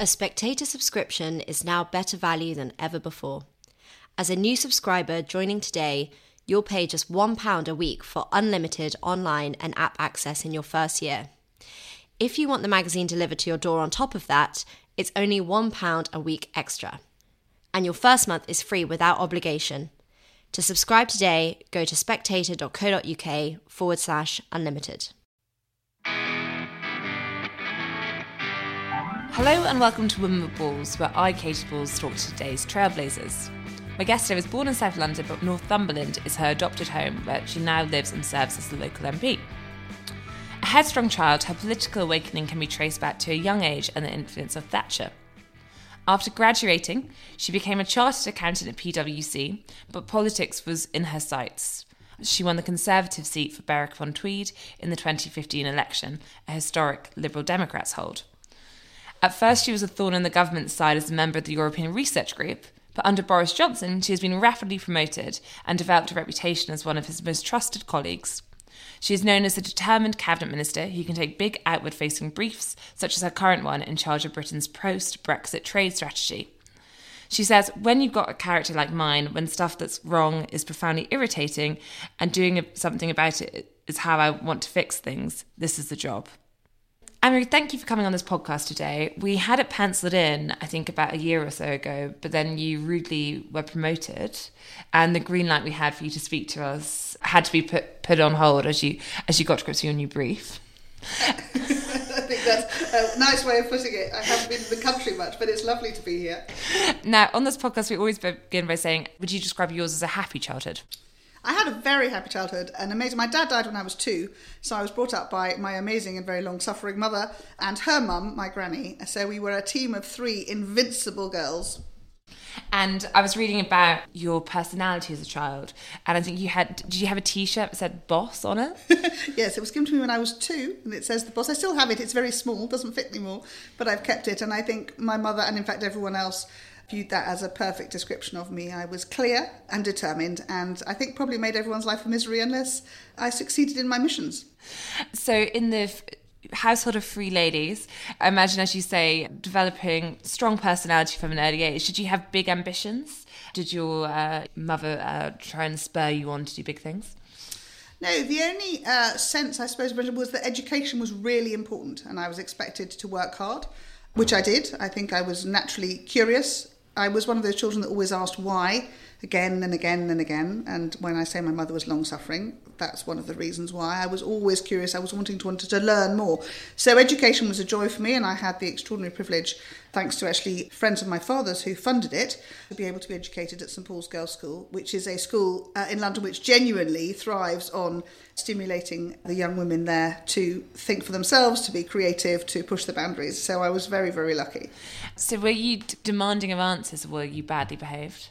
A spectator subscription is now better value than ever before. As a new subscriber joining today, you'll pay just £1 a week for unlimited online and app access in your first year. If you want the magazine delivered to your door on top of that, it's only £1 a week extra. And your first month is free without obligation. To subscribe today, go to spectator.co.uk forward slash unlimited. Hello and welcome to Women with Balls, where I, Katy Balls, talk to today's trailblazers. My guest today was born in South London, but Northumberland is her adopted home, where she now lives and serves as the local MP. A headstrong child, her political awakening can be traced back to a young age and the influence of Thatcher. After graduating, she became a chartered accountant at PwC, but politics was in her sights. She won the Conservative seat for Berwick upon Tweed in the 2015 election, a historic Liberal Democrats hold. At first, she was a thorn in the government's side as a member of the European Research Group, but under Boris Johnson, she has been rapidly promoted and developed a reputation as one of his most trusted colleagues. She is known as a determined cabinet minister who can take big outward facing briefs, such as her current one in charge of Britain's post Brexit trade strategy. She says, When you've got a character like mine, when stuff that's wrong is profoundly irritating and doing something about it is how I want to fix things, this is the job. Anne-Marie, thank you for coming on this podcast today. We had it penciled in, I think, about a year or so ago, but then you rudely were promoted, and the green light we had for you to speak to us had to be put put on hold as you as you got to grips with your new brief. I think that's a nice way of putting it. I haven't been in the country much, but it's lovely to be here. Now, on this podcast, we always begin by saying, would you describe yours as a happy childhood? I had a very happy childhood and amazing. My dad died when I was two, so I was brought up by my amazing and very long suffering mother and her mum, my granny. So we were a team of three invincible girls. And I was reading about your personality as a child, and I think you had. Did you have a T-shirt that said "boss" on it? yes, it was given to me when I was two, and it says the boss. I still have it. It's very small, doesn't fit anymore, but I've kept it. And I think my mother, and in fact everyone else, viewed that as a perfect description of me. I was clear and determined, and I think probably made everyone's life a misery unless I succeeded in my missions. So, in the household of three ladies, I imagine, as you say, developing strong personality from an early age. Did you have big ambitions? Did your uh, mother uh, try and spur you on to do big things? No, the only uh, sense I suppose was that education was really important, and I was expected to work hard, which I did. I think I was naturally curious I was one of those children that always asked why again and again and again. And when I say my mother was long suffering, that's one of the reasons why. I was always curious. I was wanting to wanted to learn more. So education was a joy for me, and I had the extraordinary privilege, thanks to actually friends of my father's who funded it, to be able to be educated at St Paul's Girls' School, which is a school uh, in London which genuinely thrives on stimulating the young women there to think for themselves, to be creative, to push the boundaries. So I was very, very lucky. So were you demanding of answers, or were you badly behaved?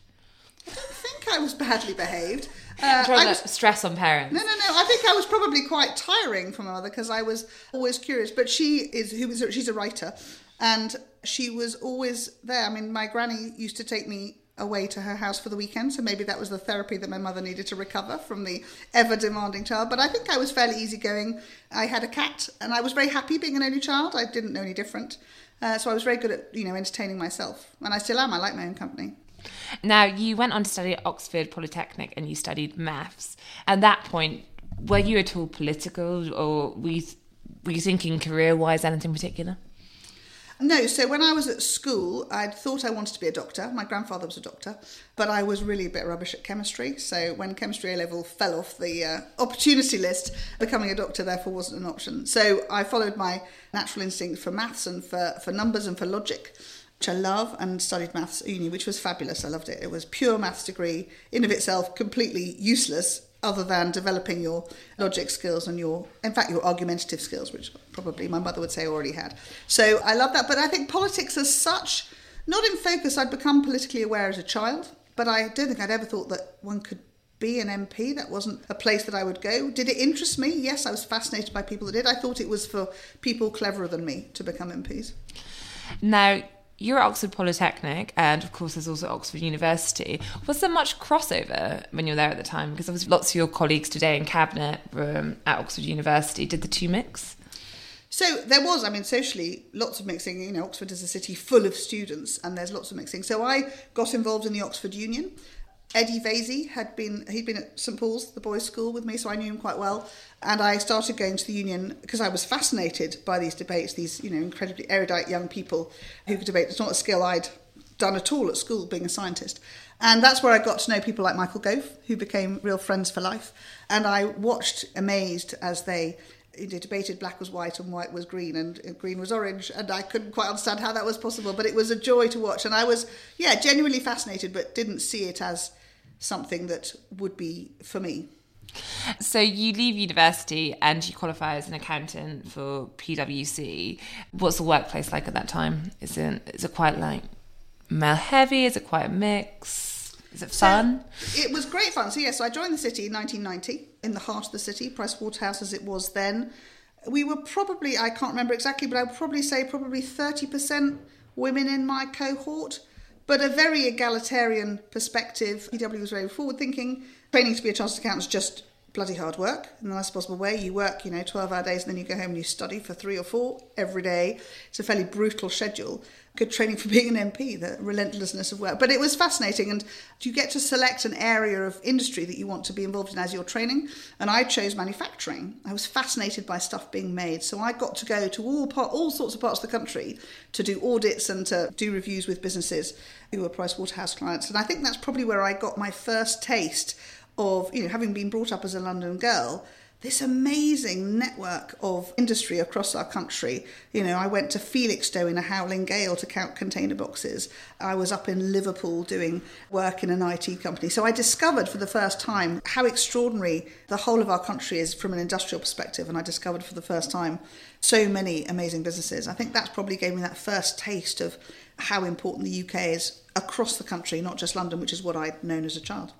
I don't think I was badly behaved. Uh, I was, stress on parents. No, no, no. I think I was probably quite tiring for my mother because I was always curious. But she is who was she's a writer, and she was always there. I mean, my granny used to take me away to her house for the weekend, so maybe that was the therapy that my mother needed to recover from the ever demanding child. But I think I was fairly easygoing. I had a cat, and I was very happy being an only child. I didn't know any different, uh, so I was very good at you know entertaining myself, and I still am. I like my own company. Now, you went on to study at Oxford Polytechnic and you studied maths. At that point, were you at all political or were you, were you thinking career wise anything particular? No, so when I was at school, I'd thought I wanted to be a doctor. My grandfather was a doctor, but I was really a bit rubbish at chemistry. So when chemistry A level fell off the uh, opportunity list, becoming a doctor therefore wasn't an option. So I followed my natural instinct for maths and for, for numbers and for logic which I love, and studied maths at uni, which was fabulous. I loved it. It was pure maths degree, in of itself completely useless, other than developing your logic skills and your, in fact, your argumentative skills, which probably my mother would say already had. So I love that. But I think politics as such, not in focus. I'd become politically aware as a child, but I don't think I'd ever thought that one could be an MP. That wasn't a place that I would go. Did it interest me? Yes, I was fascinated by people that did. I thought it was for people cleverer than me to become MPs. Now, you're at Oxford Polytechnic, and of course, there's also Oxford University. Was there much crossover when you were there at the time? Because obviously, lots of your colleagues today in cabinet um, at Oxford University. Did the two mix? So there was, I mean, socially, lots of mixing. You know, Oxford is a city full of students, and there's lots of mixing. So I got involved in the Oxford Union. Eddie Vaizey had been he'd been at St Paul's, the boys' school, with me, so I knew him quite well. And I started going to the union because I was fascinated by these debates. These, you know, incredibly erudite young people who could debate. It's not a skill I'd done at all at school, being a scientist. And that's where I got to know people like Michael Gove, who became real friends for life. And I watched amazed as they debated black was white and white was green and green was orange and I couldn't quite understand how that was possible but it was a joy to watch and I was yeah genuinely fascinated but didn't see it as something that would be for me so you leave university and you qualify as an accountant for PwC what's the workplace like at that time is it is it quite like male heavy is it quite a mix is it fun? So it was great fun. So, yes, yeah, so I joined the city in 1990 in the heart of the city, Price Waterhouse as it was then. We were probably, I can't remember exactly, but I would probably say probably 30% women in my cohort, but a very egalitarian perspective. PW was very forward thinking. Training to be a chartered accountant is just bloody hard work in the nicest possible way. You work, you know, 12 hour days and then you go home and you study for three or four every day. It's a fairly brutal schedule good training for being an MP, the relentlessness of work. But it was fascinating, and you get to select an area of industry that you want to be involved in as your training. And I chose manufacturing. I was fascinated by stuff being made, so I got to go to all part, all sorts of parts of the country to do audits and to do reviews with businesses who were Price Waterhouse clients. And I think that's probably where I got my first taste of, you know, having been brought up as a London girl this amazing network of industry across our country. You know, I went to Felixstowe in a howling gale to count container boxes. I was up in Liverpool doing work in an IT company. So I discovered for the first time how extraordinary the whole of our country is from an industrial perspective. And I discovered for the first time so many amazing businesses. I think that's probably gave me that first taste of how important the UK is across the country, not just London, which is what I'd known as a child.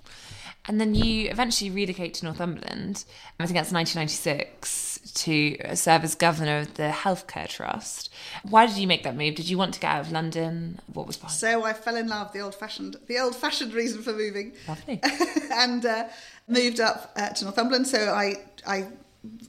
And then you eventually relocate to Northumberland, I think that's 1996, to serve as governor of the Healthcare Trust. Why did you make that move? Did you want to get out of London? What was behind? So I fell in love. The old-fashioned, the old-fashioned reason for moving. Lovely. and uh, moved up uh, to Northumberland. So I I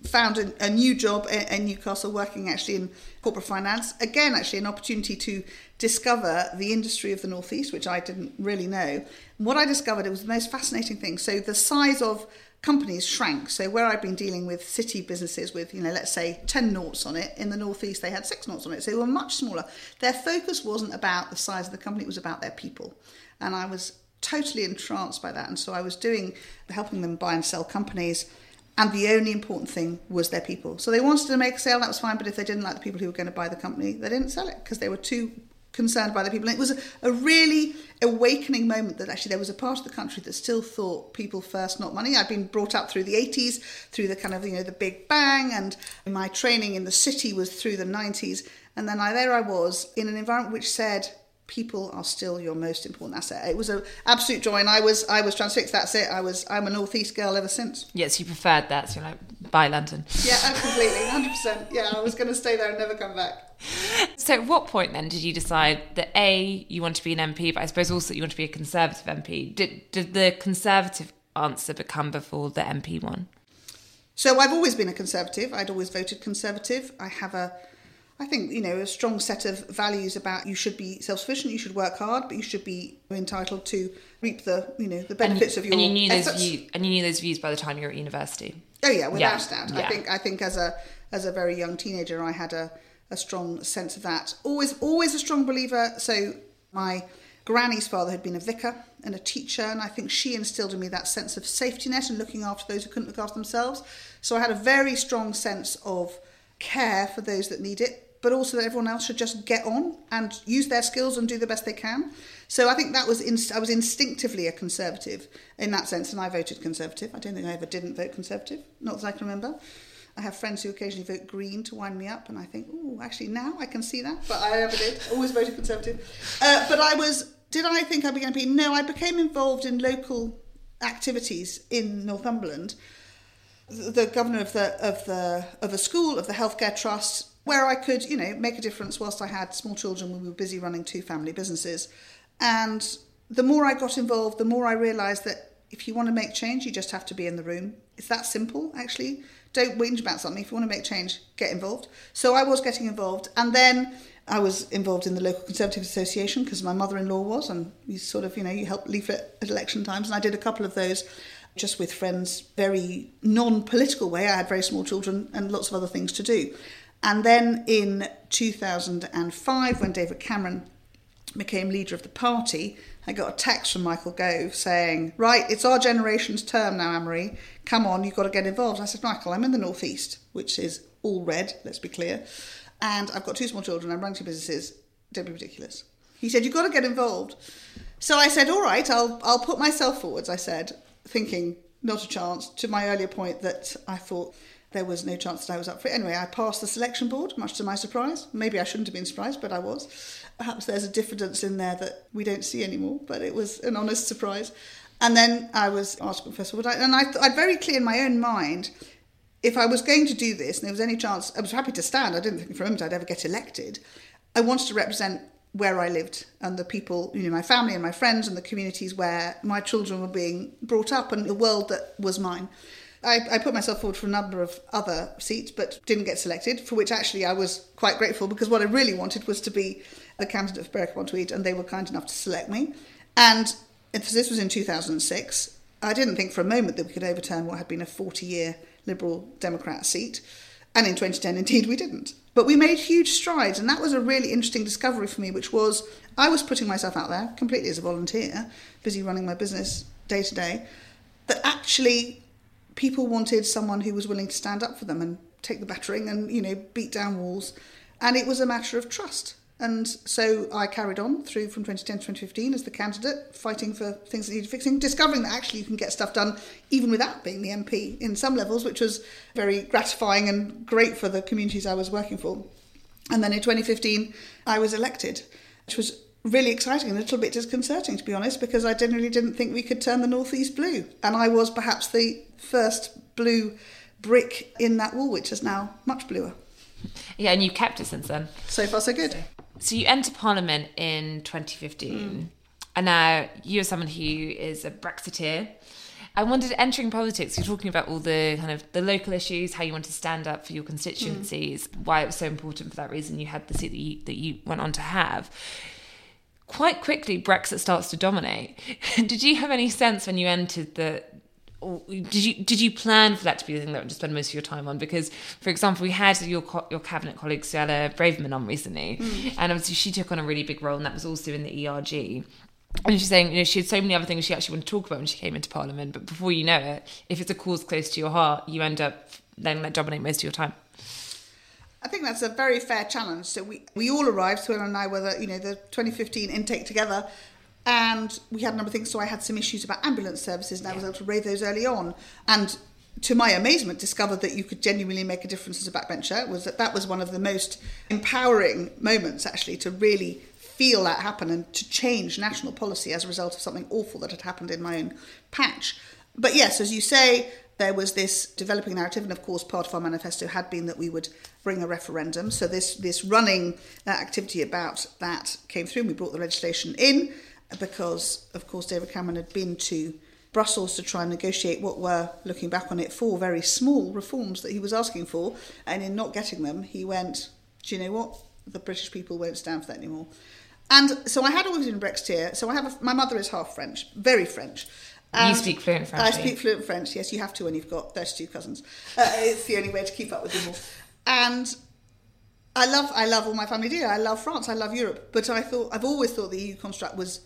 found a, a new job in, in, Newcastle, working actually in corporate finance. Again, actually, an opportunity to discover the industry of the Northeast, which I didn't really know. What I discovered it was the most fascinating thing. So the size of companies shrank. So where I'd been dealing with city businesses with, you know, let's say 10 noughts on it, in the Northeast they had six noughts on it. So they were much smaller. Their focus wasn't about the size of the company, it was about their people. And I was totally entranced by that. And so I was doing, helping them buy and sell companies and the only important thing was their people. So they wanted to make a sale, that was fine, but if they didn't like the people who were going to buy the company, they didn't sell it because they were too concerned by the people. And it was a, a, really awakening moment that actually there was a part of the country that still thought people first, not money. I'd been brought up through the 80s, through the kind of, you know, the Big Bang, and my training in the city was through the 90s. And then I, there I was in an environment which said, people are still your most important asset. It was an absolute joy, and I was I was transfixed. That's it. I was I'm a northeast girl ever since. Yes, you preferred that. So you're like, bye London. Yeah, oh, completely, hundred percent. Yeah, I was going to stay there and never come back. So, at what point then did you decide that a you want to be an MP, but I suppose also you want to be a Conservative MP? Did did the Conservative answer become before the MP one? So I've always been a Conservative. I'd always voted Conservative. I have a I think you know a strong set of values about you should be self-sufficient, you should work hard, but you should be entitled to reap the you know the benefits and, of your and you knew efforts. those views and you knew those views by the time you were at university. Oh yeah, without yeah. doubt. Yeah. I think I think as a as a very young teenager, I had a a strong sense of that. Always always a strong believer. So my granny's father had been a vicar and a teacher, and I think she instilled in me that sense of safety net and looking after those who couldn't look after themselves. So I had a very strong sense of care for those that need it but also that everyone else should just get on and use their skills and do the best they can. So I think that was I was instinctively a conservative in that sense, and I voted conservative. I don't think I ever didn't vote conservative, not that I can remember. I have friends who occasionally vote green to wind me up, and I think, oh, actually now I can see that, but I never did. Always voted conservative. Uh, but I was. Did I think I began to be? No, I became involved in local activities in Northumberland. The governor of the of the of a school of the healthcare trust where I could, you know, make a difference whilst I had small children when we were busy running two family businesses. And the more I got involved, the more I realised that if you want to make change, you just have to be in the room. It's that simple, actually. don't whinge about something. If you want to make change, get involved. So I was getting involved. And then I was involved in the local Conservative Association because my mother-in-law was, and you sort of, you know, you help leaflet at election times. And I did a couple of those just with friends, very non-political way. I had very small children and lots of other things to do. And then in 2005, when David Cameron became leader of the party, I got a text from Michael Gove saying, Right, it's our generation's term now, Anne-Marie. Come on, you've got to get involved. I said, Michael, I'm in the Northeast, which is all red, let's be clear. And I've got two small children, I'm running two businesses. Don't be ridiculous. He said, You've got to get involved. So I said, All right, I'll, I'll put myself forwards, I said, thinking, not a chance, to my earlier point that I thought there was no chance that I was up for it. Anyway, I passed the selection board, much to my surprise. Maybe I shouldn't have been surprised, but I was. Perhaps there's a diffidence in there that we don't see anymore, but it was an honest surprise. And then I was asked Professor Wood, and I, I'd very clear in my own mind if I was going to do this and there was any chance, I was happy to stand. I didn't think for a moment I'd ever get elected. I wanted to represent where I lived and the people, you know, my family and my friends and the communities where my children were being brought up and the world that was mine. I, I, put myself forward for a number of other seats, but didn't get selected, for which actually I was quite grateful because what I really wanted was to be a candidate for Berwick upon Tweed, and they were kind enough to select me. And this was in 2006. I didn't think for a moment that we could overturn what had been a 40 year Liberal Democrat seat. And in 2010, indeed, we didn't. But we made huge strides, and that was a really interesting discovery for me, which was I was putting myself out there completely as a volunteer, busy running my business day to day, that actually people wanted someone who was willing to stand up for them and take the battering and, you know, beat down walls. And it was a matter of trust. And so I carried on through from 2010 to 2015 as the candidate, fighting for things that needed fixing, discovering that actually you can get stuff done even without being the MP in some levels, which was very gratifying and great for the communities I was working for. And then in 2015, I was elected, which was really exciting and a little bit disconcerting, to be honest, because I generally didn't think we could turn the northeast blue. And I was perhaps the first blue brick in that wall, which is now much bluer. Yeah, and you've kept it since then. So far, so good. So you enter Parliament in 2015, mm. and now you're someone who is a Brexiteer. I wondered, entering politics, you're talking about all the kind of the local issues, how you want to stand up for your constituencies, mm. why it was so important for that reason you had the seat that you, that you went on to have. Quite quickly, Brexit starts to dominate. Did you have any sense when you entered that did you did you plan for that to be the thing that would spend most of your time on? Because, for example, we had your your cabinet colleague Suella Braverman on recently, mm. and obviously she took on a really big role, and that was also in the ERG. And she's saying, you know, she had so many other things she actually wanted to talk about when she came into Parliament, but before you know it, if it's a cause close to your heart, you end up letting that dominate most of your time. I think that's a very fair challenge. So we, we all arrived, Suella and I were the, you know, the 2015 intake together and we had a number of things. So I had some issues about ambulance services, and I was able to raise those early on. And to my amazement, discovered that you could genuinely make a difference as a backbencher. Was that that was one of the most empowering moments actually to really feel that happen and to change national policy as a result of something awful that had happened in my own patch. But yes, as you say, there was this developing narrative, and of course, part of our manifesto had been that we would bring a referendum. So this this running uh, activity about that came through. And we brought the legislation in because, of course, David Cameron had been to Brussels to try and negotiate what were, looking back on it, four very small reforms that he was asking for. And in not getting them, he went, Do you know what? The British people won't stand for that anymore. And so I had always been Brexiteer. So I have a, my mother is half French, very French. And you speak fluent French. I speak fluent French. Yes, you have to when you've got 32 cousins. Uh, it's the only way to keep up with them all. And I love, I love all my family dear. I love France. I love Europe. But I thought, I've always thought the EU construct was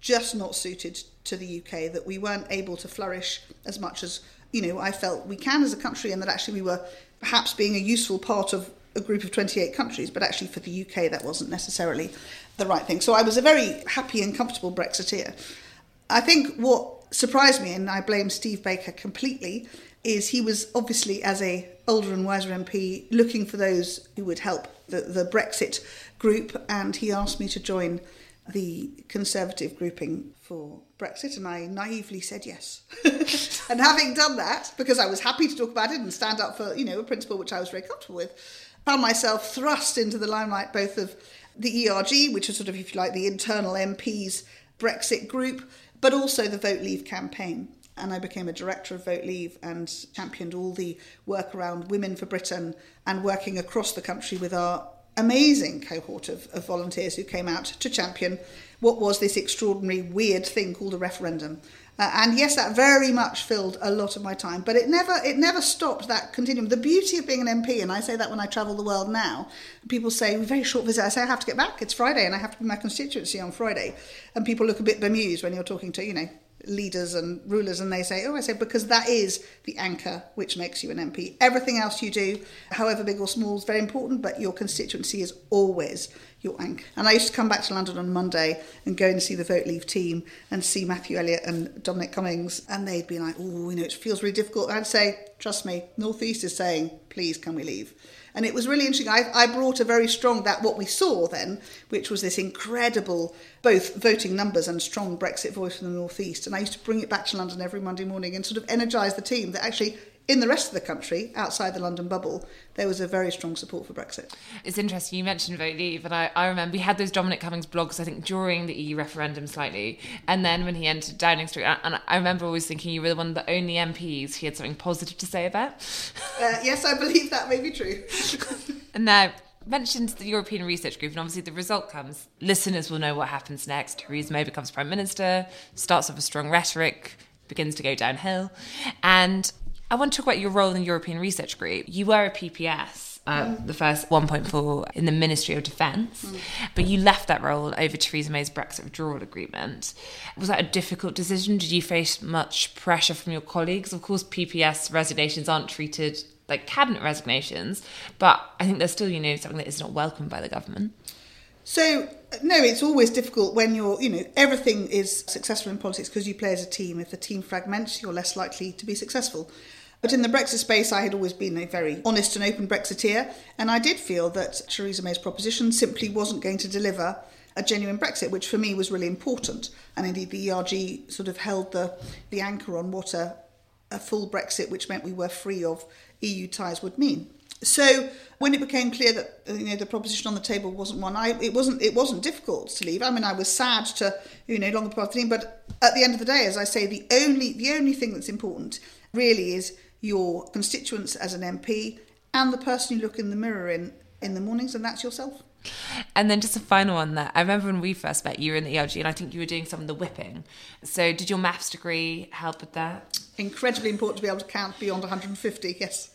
just not suited to the UK, that we weren't able to flourish as much as, you know, I felt we can as a country, and that actually we were perhaps being a useful part of a group of 28 countries, but actually for the UK that wasn't necessarily the right thing. So I was a very happy and comfortable Brexiteer. I think what surprised me, and I blame Steve Baker completely, is he was obviously, as a older and wiser MP, looking for those who would help the, the Brexit group, and he asked me to join the Conservative grouping for Brexit, and I naively said yes. and having done that, because I was happy to talk about it and stand up for, you know, a principle which I was very comfortable with, found myself thrust into the limelight both of the ERG, which is sort of, if you like, the internal MPs Brexit group, but also the Vote Leave campaign. and I became a director of Vote Leave and championed all the work around Women for Britain and working across the country with our amazing cohort of, of volunteers who came out to champion what was this extraordinary, weird thing called a referendum. Uh, and yes, that very much filled a lot of my time, but it never it never stopped that continuum. The beauty of being an MP, and I say that when I travel the world now, people say very short visit. I say I have to get back. It's Friday, and I have to be in my constituency on Friday, and people look a bit bemused when you're talking to you know leaders and rulers and they say oh i say because that is the anchor which makes you an mp everything else you do however big or small is very important but your constituency is always your anchor and i used to come back to london on monday and go and see the vote leave team and see matthew elliott and dominic cummings and they'd be like oh you know it feels really difficult i'd say trust me northeast is saying please can we leave and it was really interesting. I, I brought a very strong, that what we saw then, which was this incredible, both voting numbers and strong Brexit voice from the North East. And I used to bring it back to London every Monday morning and sort of energise the team that actually in the rest of the country, outside the London bubble, there was a very strong support for Brexit. It's interesting, you mentioned Vote Leave, and I, I remember we had those Dominic Cummings blogs, I think, during the EU referendum slightly, and then when he entered Downing Street, and I remember always thinking you were one of the only MPs he had something positive to say about. Uh, yes, I believe that may be true. and now, mentioned the European Research Group, and obviously the result comes. Listeners will know what happens next. Theresa May becomes Prime Minister, starts off a strong rhetoric, begins to go downhill. And I want to talk about your role in the European Research Group. You were a PPS. Uh, the first 1.4 in the Ministry of Defence, mm. but you left that role over Theresa May's Brexit withdrawal agreement. Was that a difficult decision? Did you face much pressure from your colleagues? Of course, PPS resignations aren't treated like cabinet resignations, but I think there's still, you know, something that is not welcomed by the government. So no, it's always difficult when you're, you know, everything is successful in politics because you play as a team. If the team fragments, you're less likely to be successful. But in the Brexit space, I had always been a very honest and open Brexiteer, and I did feel that Theresa May's proposition simply wasn't going to deliver a genuine Brexit, which for me was really important. And indeed, the ERG sort of held the, the anchor on what a, a full Brexit, which meant we were free of EU ties, would mean. So when it became clear that you know the proposition on the table wasn't one, I it wasn't it wasn't difficult to leave. I mean, I was sad to you know part of the team, but at the end of the day, as I say, the only the only thing that's important really is your constituents as an MP and the person you look in the mirror in in the mornings, and that's yourself. And then just a final one that I remember when we first met, you were in the ERG, and I think you were doing some of the whipping. So, did your maths degree help with that? Incredibly important to be able to count beyond 150, yes.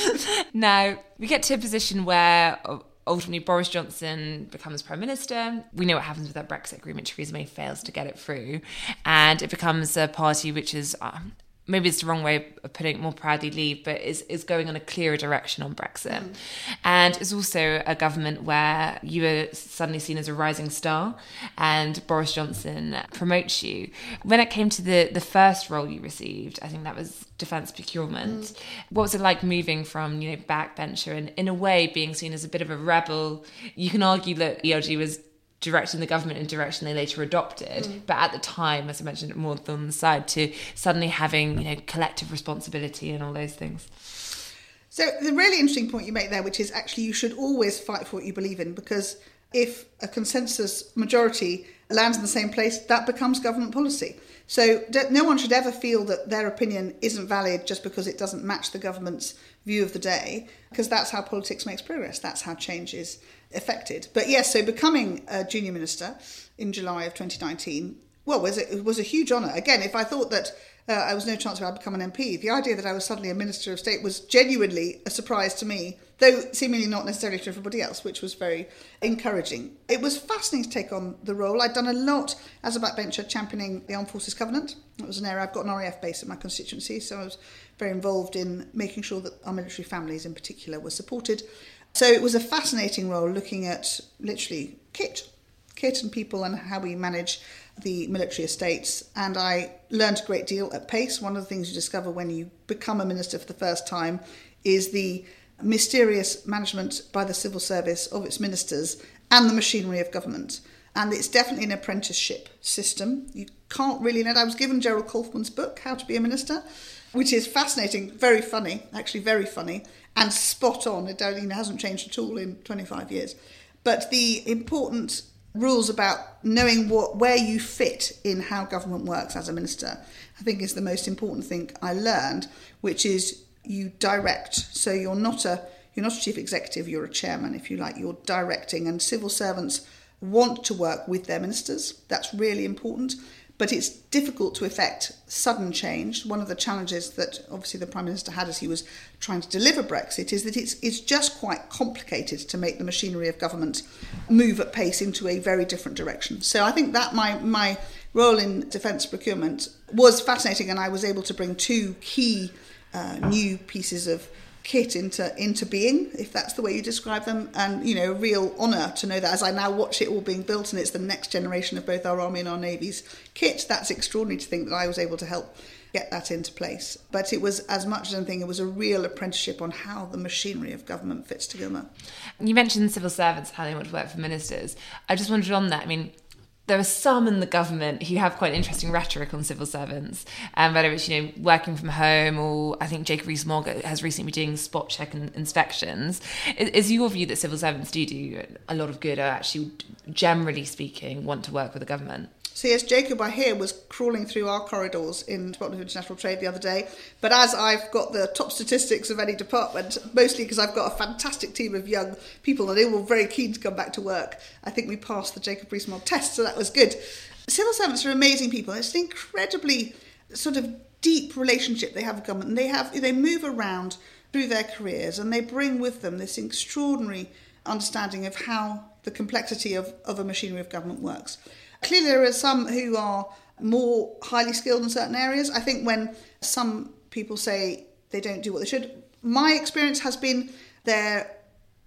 now, we get to a position where ultimately Boris Johnson becomes prime minister. We know what happens with that Brexit agreement. Theresa May fails to get it through, and it becomes a party which is um, maybe it's the wrong way of putting it more proudly leave, but is, is going on a clearer direction on Brexit. Mm. And it's also a government where you are suddenly seen as a rising star and Boris Johnson promotes you. When it came to the, the first role you received, I think that was defence procurement. Mm. What was it like moving from, you know, backbencher and in a way being seen as a bit of a rebel? You can argue that ERG was directing the government in direction they later adopted. Mm. But at the time, as I mentioned, more on the side to suddenly having you know collective responsibility and all those things. So the really interesting point you make there, which is actually you should always fight for what you believe in, because if a consensus majority lands in the same place, that becomes government policy. So no one should ever feel that their opinion isn't valid just because it doesn't match the government's view of the day, because that's how politics makes progress. That's how change is affected. But yes, so becoming a junior minister in July of 2019, well, was it, it was a huge honour. Again, if I thought that uh, I was no chance of I'd become an MP, the idea that I was suddenly a Minister of State was genuinely a surprise to me, though seemingly not necessarily to everybody else, which was very encouraging. It was fascinating to take on the role. I'd done a lot as a backbencher championing the Armed Forces Covenant. It was an area I've got an RAF base in my constituency, so I was very involved in making sure that our military families in particular were supported. So it was a fascinating role looking at literally kit, kit and people and how we manage the military estates. And I learned a great deal at pace. One of the things you discover when you become a minister for the first time is the mysterious management by the civil service of its ministers and the machinery of government. And it's definitely an apprenticeship system. You can't really know. I was given Gerald Kaufman's book, How to Be a Minister, which is fascinating, very funny, actually very funny and spot on. It, hasn't changed at all in 25 years. But the important rules about knowing what where you fit in how government works as a minister, I think is the most important thing I learned, which is you direct. So you're not a you're not a chief executive, you're a chairman, if you like. You're directing, and civil servants want to work with their ministers. That's really important but it's difficult to effect sudden change. One of the challenges that obviously the Prime Minister had as he was trying to deliver Brexit is that it's, it's just quite complicated to make the machinery of government move at pace into a very different direction. So I think that my, my role in defence procurement was fascinating, and I was able to bring two key uh, new pieces of kit into into being, if that's the way you describe them. And you know, a real honour to know that as I now watch it all being built, and it's the next generation of both our army and our navy's kit. That's extraordinary to think that I was able to help get that into place. But it was as much as anything, it was a real apprenticeship on how the machinery of government fits together. You mentioned civil servants, how they want to work for ministers. I just wondered on that. I mean, there are some in the government who have quite interesting rhetoric on civil servants, um, whether it's you know working from home or I think Jacob Rees-Mogg has recently been doing spot check and inspections. Is, is, your view that civil servants do do a lot of good, or actually, generally speaking, want to work with the government? So yes, Jacob, I hear, was crawling through our corridors in Department of International Trade the other day. But as I've got the top statistics of any department, mostly because I've got a fantastic team of young people and they were very keen to come back to work, I think we passed the Jacob Rees-Mogg test, so that was good. Civil servants are amazing people. It's an incredibly sort of deep relationship they have with government, and they have they move around through their careers, and they bring with them this extraordinary understanding of how the complexity of, of a machinery of government works. Clearly, there are some who are more highly skilled in certain areas. I think when some people say they don't do what they should, my experience has been they're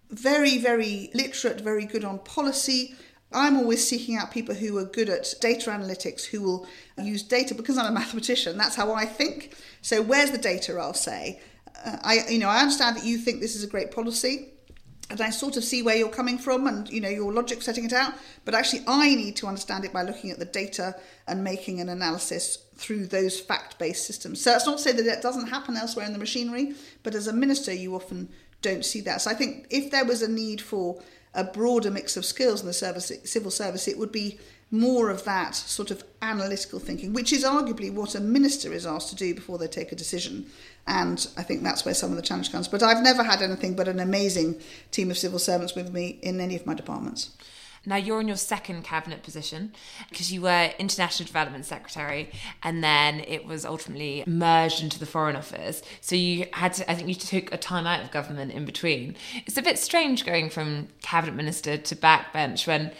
very, very literate, very good on policy. I'm always seeking out people who are good at data analytics, who will use data because I'm a mathematician. That's how I think. So, where's the data? I'll say. Uh, I, you know, I understand that you think this is a great policy and I sort of see where you're coming from and you know your logic setting it out but actually I need to understand it by looking at the data and making an analysis through those fact-based systems so that's not to say that it doesn't happen elsewhere in the machinery but as a minister you often don't see that so I think if there was a need for a broader mix of skills in the service civil service it would be more of that sort of analytical thinking, which is arguably what a minister is asked to do before they take a decision. And I think that's where some of the challenge comes. But I've never had anything but an amazing team of civil servants with me in any of my departments. Now you're in your second cabinet position because you were international development secretary, and then it was ultimately merged into the foreign office. So you had to, I think you took a time out of government in between. It's a bit strange going from cabinet minister to backbench when,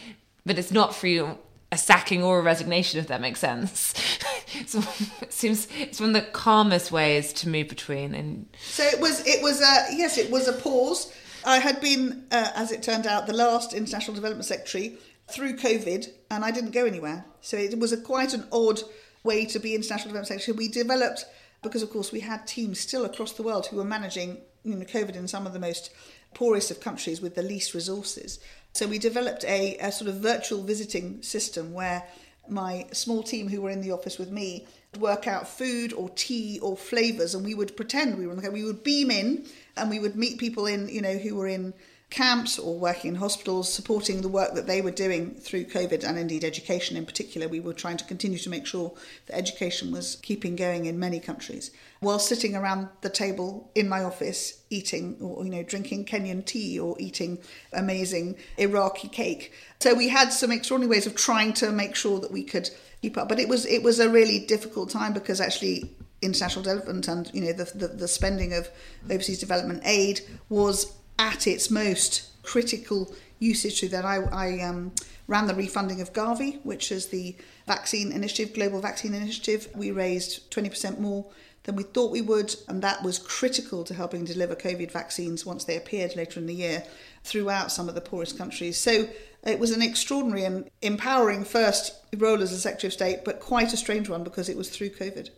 but it's not through a sacking or a resignation, if that makes sense. so it seems it's one of the calmest ways to move between. And so it was. It was a yes. It was a pause. I had been, uh, as it turned out, the last international development secretary through COVID, and I didn't go anywhere. So it was a quite an odd way to be international development secretary. We developed because, of course, we had teams still across the world who were managing you know, COVID in some of the most poorest of countries with the least resources. So we developed a, a sort of virtual visiting system where my small team who were in the office with me work out food or tea or flavors and we would pretend we were on the we would beam in and we would meet people in you know who were in camps or working in hospitals, supporting the work that they were doing through COVID and indeed education in particular. We were trying to continue to make sure that education was keeping going in many countries while sitting around the table in my office eating or you know drinking Kenyan tea or eating amazing Iraqi cake. So we had some extraordinary ways of trying to make sure that we could keep up. But it was it was a really difficult time because actually international development and you know the, the, the spending of overseas development aid was at its most critical usage through that. I, I um, ran the refunding of Gavi, which is the vaccine initiative, global vaccine initiative. We raised 20% more than we thought we would, and that was critical to helping deliver COVID vaccines once they appeared later in the year throughout some of the poorest countries. So it was an extraordinary and empowering first role as a Secretary of State, but quite a strange one because it was through COVID.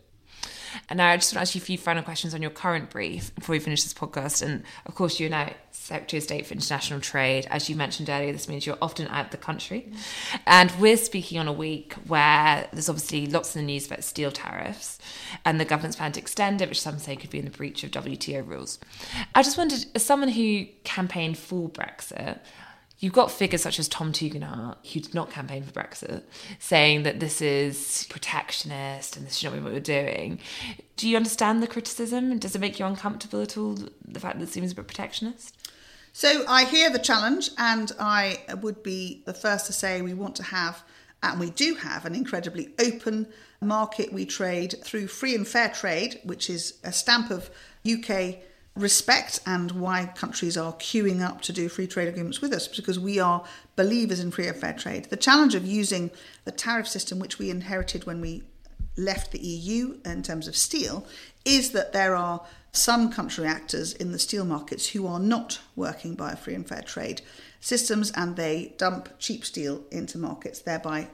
And now I just want to ask you a few final questions on your current brief before we finish this podcast. And of course, you're now Secretary of State for International Trade. As you mentioned earlier, this means you're often out of the country. And we're speaking on a week where there's obviously lots in the news about steel tariffs and the government's plan to extend it, which some say could be in the breach of WTO rules. I just wondered, as someone who campaigned for Brexit, You've got figures such as Tom Tugendhat, who did not campaign for Brexit, saying that this is protectionist and this should not be what we're doing. Do you understand the criticism? Does it make you uncomfortable at all, the fact that it seems a bit protectionist? So I hear the challenge, and I would be the first to say we want to have, and we do have, an incredibly open market. We trade through free and fair trade, which is a stamp of UK respect and why countries are queuing up to do free trade agreements with us because we are believers in free and fair trade. The challenge of using the tariff system which we inherited when we left the EU in terms of steel is that there are some country actors in the steel markets who are not working by a free and fair trade systems and they dump cheap steel into markets, thereby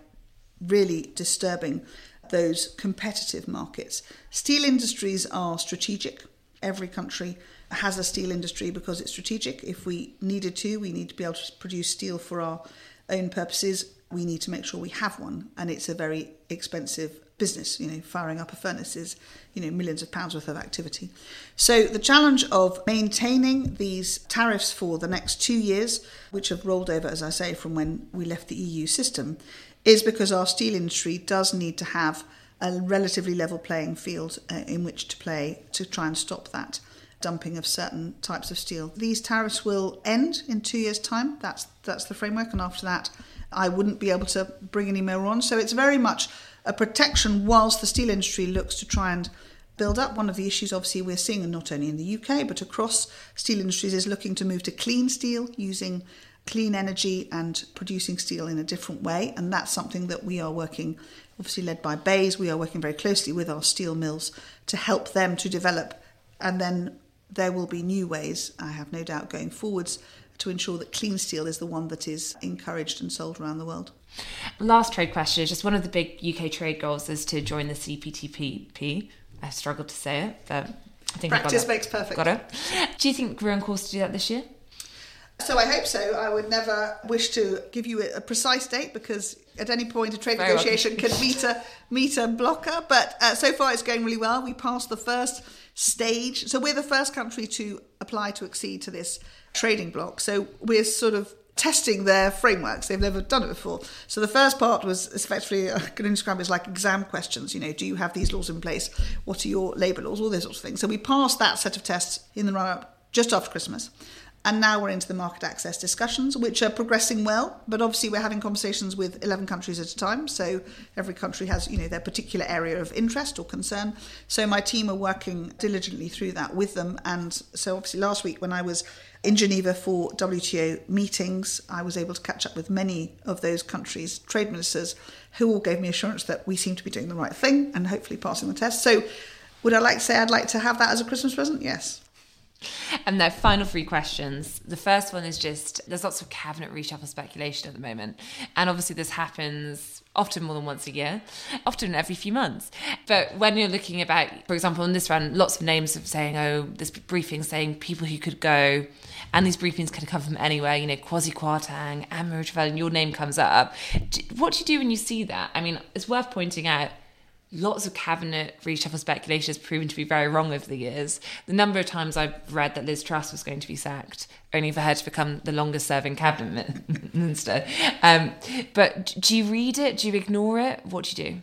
really disturbing those competitive markets. Steel industries are strategic every country has a steel industry because it's strategic. If we needed to, we need to be able to produce steel for our own purposes. We need to make sure we have one, and it's a very expensive business. You know, firing up a furnace is, you know, millions of pounds worth of activity. So the challenge of maintaining these tariffs for the next two years, which have rolled over, as I say, from when we left the EU system, is because our steel industry does need to have a relatively level playing field uh, in which to play to try and stop that dumping of certain types of steel. These tariffs will end in two years' time. That's that's the framework, and after that, I wouldn't be able to bring any more on. So it's very much a protection whilst the steel industry looks to try and build up. One of the issues, obviously, we're seeing, and not only in the UK but across steel industries, is looking to move to clean steel using clean energy and producing steel in a different way. And that's something that we are working, obviously led by BEIS, we are working very closely with our steel mills to help them to develop. And then there will be new ways, I have no doubt, going forwards to ensure that clean steel is the one that is encouraged and sold around the world. Last trade question is just one of the big UK trade goals is to join the CPTPP. I struggled to say it, but I think practice makes perfect. Got it. Do you think we're on course to do that this year? So I hope so. I would never wish to give you a precise date because at any point a trade Very negotiation can meet a meet a blocker. But uh, so far it's going really well. We passed the first stage, so we're the first country to apply to accede to this trading block. So we're sort of testing their frameworks. They've never done it before. So the first part was effectively, uh, I can describe it as like exam questions. You know, do you have these laws in place? What are your labour laws? All those sorts of things. So we passed that set of tests in the run up just after Christmas. And now we're into the market access discussions, which are progressing well. But obviously, we're having conversations with 11 countries at a time. So every country has, you know, their particular area of interest or concern. So my team are working diligently through that with them. And so obviously, last week when I was in Geneva for WTO meetings, I was able to catch up with many of those countries' trade ministers who all gave me assurance that we seem to be doing the right thing and hopefully passing the test. So would I like to say I'd like to have that as a Christmas present? Yes. And their final three questions. The first one is just there's lots of cabinet reshuffle speculation at the moment. And obviously, this happens often more than once a year, often every few months. But when you're looking about, for example, in this round, lots of names of saying, oh, this briefing saying people who could go, and these briefings could come from anywhere, you know, Kwasi Kwarteng, Anne-Marie Trevelyan, your name comes up. What do you do when you see that? I mean, it's worth pointing out lots of cabinet reshuffle speculation has proven to be very wrong over the years. The number of times I've read that Liz Truss was going to be sacked, only for her to become the longest serving cabinet minister. Um, but do you read it? Do you ignore it? What do you do?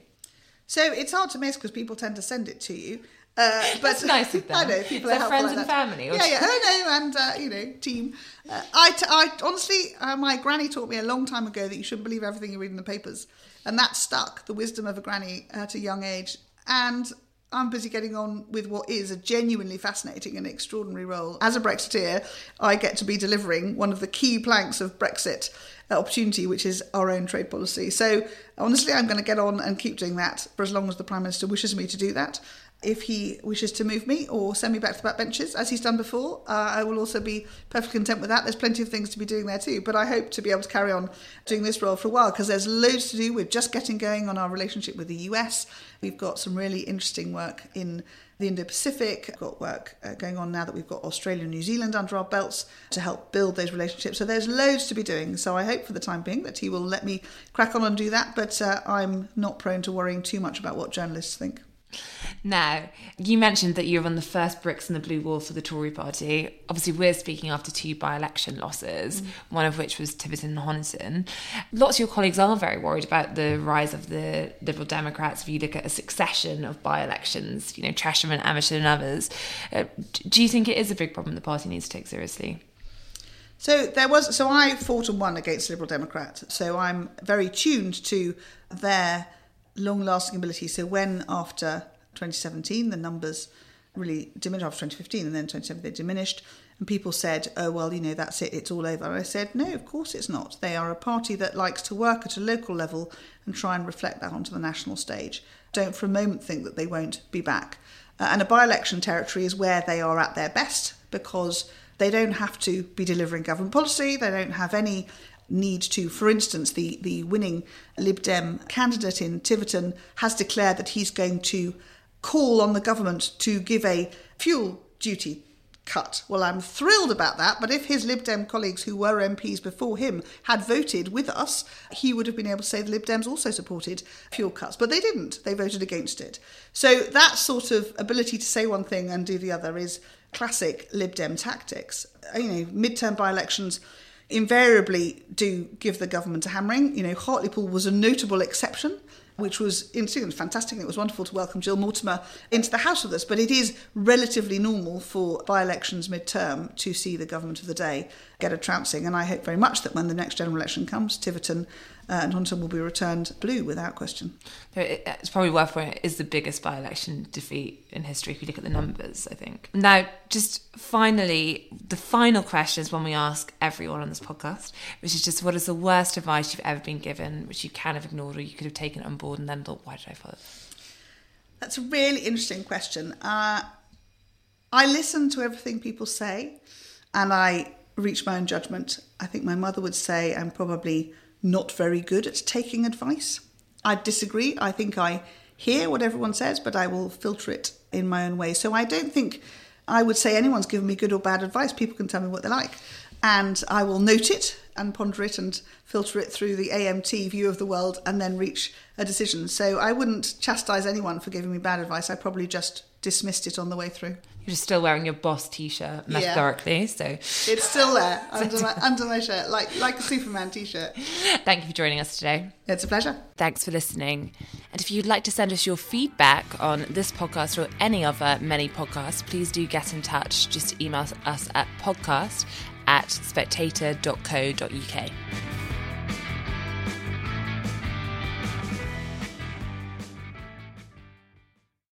So it's hard to miss because people tend to send it to you. Uh, but That's nice of them. I know people are friends like and that. family. Yeah, yeah. Oh no, and uh, you know, team. Uh, I, t- I honestly, uh, my granny taught me a long time ago that you shouldn't believe everything you read in the papers, and that stuck. The wisdom of a granny at a young age, and I'm busy getting on with what is a genuinely fascinating and extraordinary role. As a Brexiteer, I get to be delivering one of the key planks of Brexit opportunity, which is our own trade policy. So, honestly, I'm going to get on and keep doing that for as long as the Prime Minister wishes me to do that if he wishes to move me or send me back to the back benches, as he's done before, uh, I will also be perfectly content with that. There's plenty of things to be doing there too, but I hope to be able to carry on doing this role for a while because there's loads to do. We're just getting going on our relationship with the US. We've got some really interesting work in the Indo Pacific. We've got work uh, going on now that we've got Australia and New Zealand under our belts to help build those relationships. So there's loads to be doing. So I hope for the time being that he will let me crack on and do that, but uh, I'm not prone to worrying too much about what journalists think. Now, you mentioned that you're on the first bricks in the blue wall for the Tory party. Obviously, we're speaking after two by election losses, mm. one of which was Tiverton and Honiton. Lots of your colleagues are very worried about the rise of the Liberal Democrats if you look at a succession of by elections, you know, Chesham and Amersham and others. Uh, do you think it is a big problem the party needs to take seriously? So there was so I fought and won against Liberal Democrat. So I'm very tuned to their long lasting ability. So when after 2017 the numbers really diminished after 2015 and then 2017 they diminished. And people said oh well you know that's it it's all over. I said no of course it's not. They are a party that likes to work at a local level and try and reflect that onto the national stage. Don't for a moment think that they won't be back. Uh, and a by-election territory is where they are at their best because they don't have to be delivering government policy. They don't have any need to. For instance, the, the winning Lib Dem candidate in Tiverton has declared that he's going to call on the government to give a fuel duty cut. Well, I'm thrilled about that, but if his Lib Dem colleagues who were MPs before him had voted with us, he would have been able to say the Lib Dems also supported fuel cuts, but they didn't. They voted against it. So that sort of ability to say one thing and do the other is classic Lib Dem tactics. You know, midterm by elections invariably do give the government a hammering. You know, Hartlepool was a notable exception which was in fantastic. And it was wonderful to welcome Jill Mortimer into the House with us. But it is relatively normal for by elections mid-term to see the government of the day get a trouncing. And I hope very much that when the next general election comes, Tiverton uh, and Honiton will be returned blue without question. It's probably worth pointing it is the biggest by election defeat in history if you look at the numbers, I think. Now, just finally, the final question is one we ask everyone on this podcast, which is just what is the worst advice you've ever been given, which you can have ignored or you could have taken on board and then thought, why did I follow? That's a really interesting question. Uh, I listen to everything people say and I reach my own judgment. I think my mother would say I'm probably not very good at taking advice. I disagree. I think I hear what everyone says, but I will filter it in my own way. So I don't think I would say anyone's given me good or bad advice. People can tell me what they like. And I will note it and ponder it and filter it through the AMT view of the world and then reach a decision. So I wouldn't chastise anyone for giving me bad advice. I probably just dismissed it on the way through. You're still wearing your boss t-shirt metaphorically, yeah. so it's still there under my under my shirt, like like a Superman t-shirt. Thank you for joining us today. It's a pleasure. Thanks for listening. And if you'd like to send us your feedback on this podcast or any other many podcasts, please do get in touch. Just email us at podcast at spectator.co.uk.